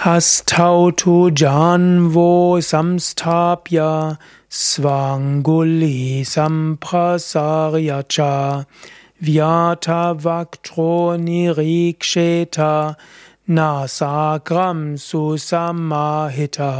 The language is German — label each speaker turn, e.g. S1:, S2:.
S1: Hastautu janvo samstapya svanguli samprasaryacha vyata vaktro niriksheta nasagram susamahita.